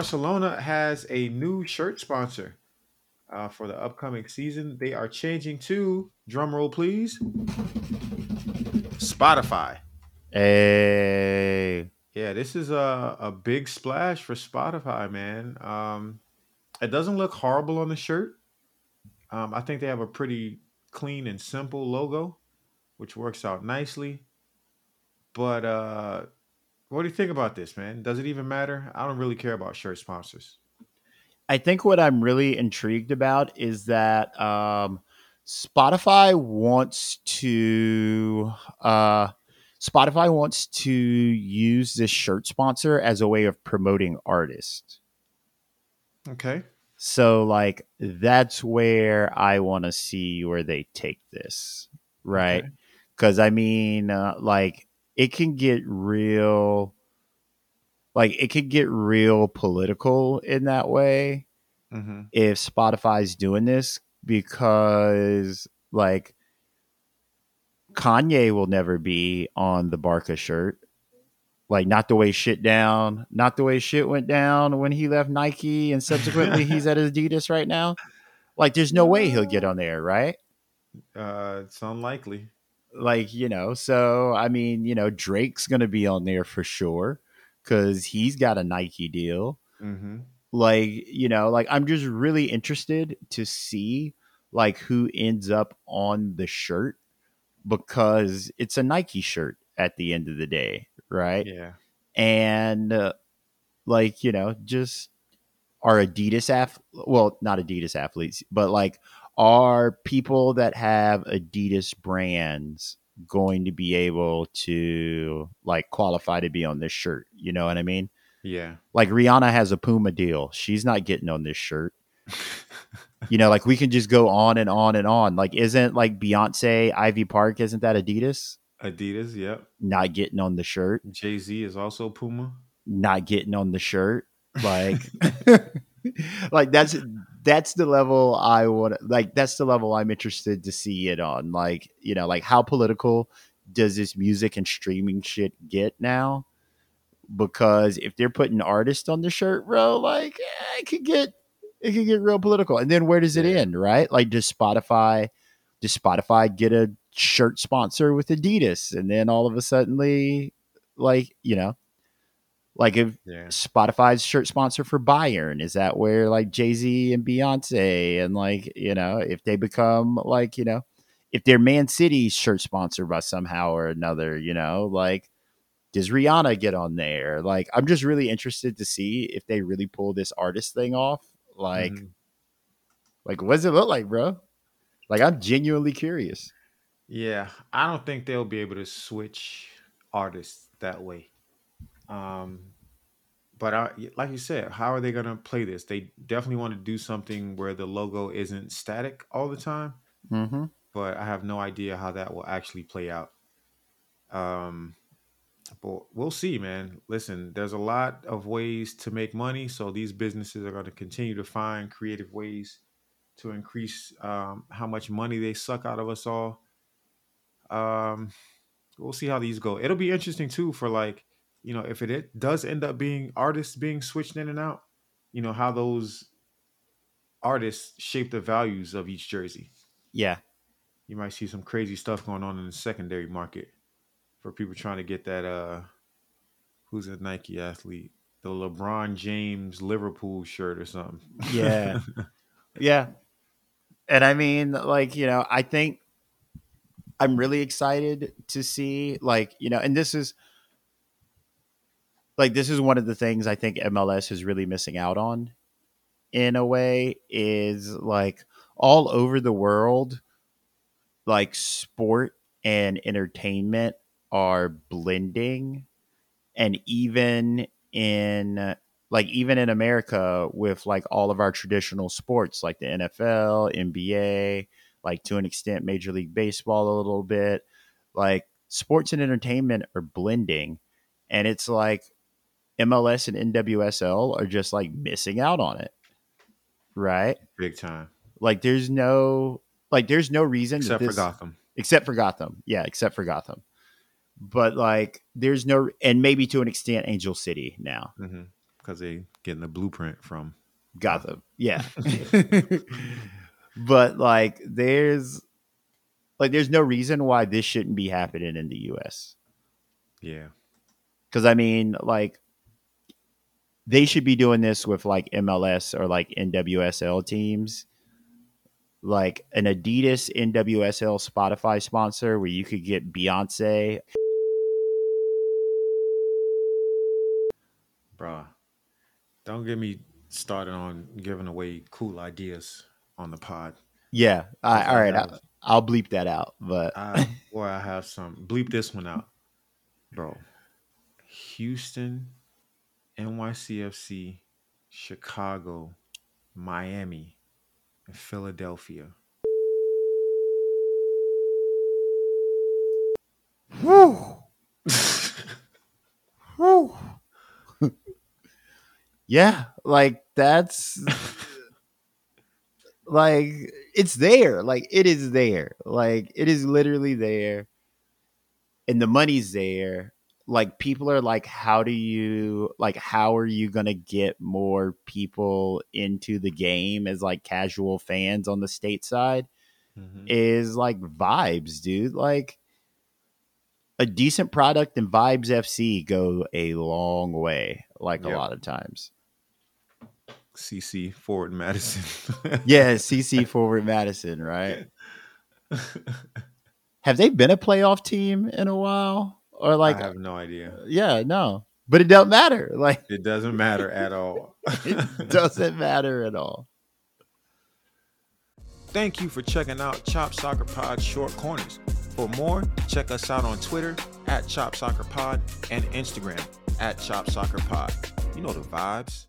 Barcelona has a new shirt sponsor uh, for the upcoming season. They are changing to drum roll, please. Spotify. Hey. Yeah, this is a, a big splash for Spotify, man. Um, it doesn't look horrible on the shirt. Um, I think they have a pretty clean and simple logo, which works out nicely. But uh, what do you think about this, man? Does it even matter? I don't really care about shirt sponsors. I think what I'm really intrigued about is that um, Spotify wants to uh, Spotify wants to use this shirt sponsor as a way of promoting artists. Okay. So like that's where I want to see where they take this, right? Because okay. I mean, uh, like it can get real like it could get real political in that way mm-hmm. if spotify's doing this because like kanye will never be on the barca shirt. Like not the way shit down not the way shit went down when he left nike and subsequently he's at adidas right now. Like there's no way he'll get on there right? Uh it's unlikely like, you know, so I mean, you know, Drake's to be on there for sure because he's got a Nike deal. Mm-hmm. Like, you know, like I'm just really interested to see like who ends up on the shirt because it's a Nike shirt at the end of the day, right? Yeah. And uh, like, you know, just our Adidas ath well, not Adidas athletes, but like are people that have Adidas brands going to be able to like qualify to be on this shirt? You know what I mean? Yeah. Like Rihanna has a Puma deal. She's not getting on this shirt. you know, like we can just go on and on and on. Like, isn't like Beyonce, Ivy Park, isn't that Adidas? Adidas, yep. Not getting on the shirt. Jay Z is also Puma. Not getting on the shirt. Like, like that's that's the level I want. Like that's the level I'm interested to see it on. Like you know, like how political does this music and streaming shit get now? Because if they're putting artists on the shirt, bro, like eh, it could get it could get real political. And then where does it end, right? Like does Spotify does Spotify get a shirt sponsor with Adidas, and then all of a suddenly, like you know, like if yeah. Spotify's shirt sponsor for Bayern, is that where like Jay Z and Beyonce and like you know if they become like you know if they're Man City's shirt sponsor by somehow or another, you know like does Rihanna get on there? Like I'm just really interested to see if they really pull this artist thing off. Like, mm-hmm. like what does it look like, bro? Like I'm genuinely curious. Yeah, I don't think they'll be able to switch artists that way. Um, but I, like you said, how are they going to play this? They definitely want to do something where the logo isn't static all the time. Mm-hmm. But I have no idea how that will actually play out. Um, but we'll see, man. Listen, there's a lot of ways to make money, so these businesses are going to continue to find creative ways to increase um, how much money they suck out of us all. Um, we'll see how these go. It'll be interesting too for like you know, if it does end up being artists being switched in and out, you know, how those artists shape the values of each jersey. Yeah. You might see some crazy stuff going on in the secondary market for people trying to get that uh who's a Nike athlete? The LeBron James Liverpool shirt or something. Yeah. yeah. And I mean, like, you know, I think I'm really excited to see like, you know, and this is like this is one of the things I think MLS is really missing out on in a way is like all over the world like sport and entertainment are blending. And even in like even in America with like all of our traditional sports like the NFL, NBA, like to an extent Major League Baseball a little bit, like sports and entertainment are blending. And it's like MLS and NWSL are just like missing out on it. Right? Big time. Like there's no like there's no reason Except this, for Gotham. except for Gotham. Yeah, except for Gotham. But like there's no and maybe to an extent Angel City now. Mm-hmm. Because they getting the blueprint from Gotham. Yeah. but like there's like there's no reason why this shouldn't be happening in the US. yeah. Cuz I mean like they should be doing this with like MLS or like NWSL teams. Like an Adidas NWSL Spotify sponsor where you could get Beyonce. Bruh. Don't get me started on giving away cool ideas on the pod. Yeah. I, all I, I'll bleep that out. But I, boy, I have some. Bleep this one out, bro. Houston, NYCFC, Chicago, Miami, and Philadelphia. Yeah, like that's like it's there. Like it is there. Like it is literally there. And the money's there. Like people are like how do you like how are you going to get more people into the game as like casual fans on the state side? Mhm. is like vibes, dude. Like a decent product and vibes FC go a long way, like a lot of times. CC Forward Madison. Yeah, CC forward Madison, right? Have they been a playoff team in a while? Or like I have no idea. yeah, no. But it doesn't matter. Like It doesn't matter at all. it doesn't matter at all. Thank you for checking out Chop Soccer Pod Short Corners. For more, check us out on Twitter at Chop Soccer Pod and Instagram at Chop Soccer Pod. You know the vibes.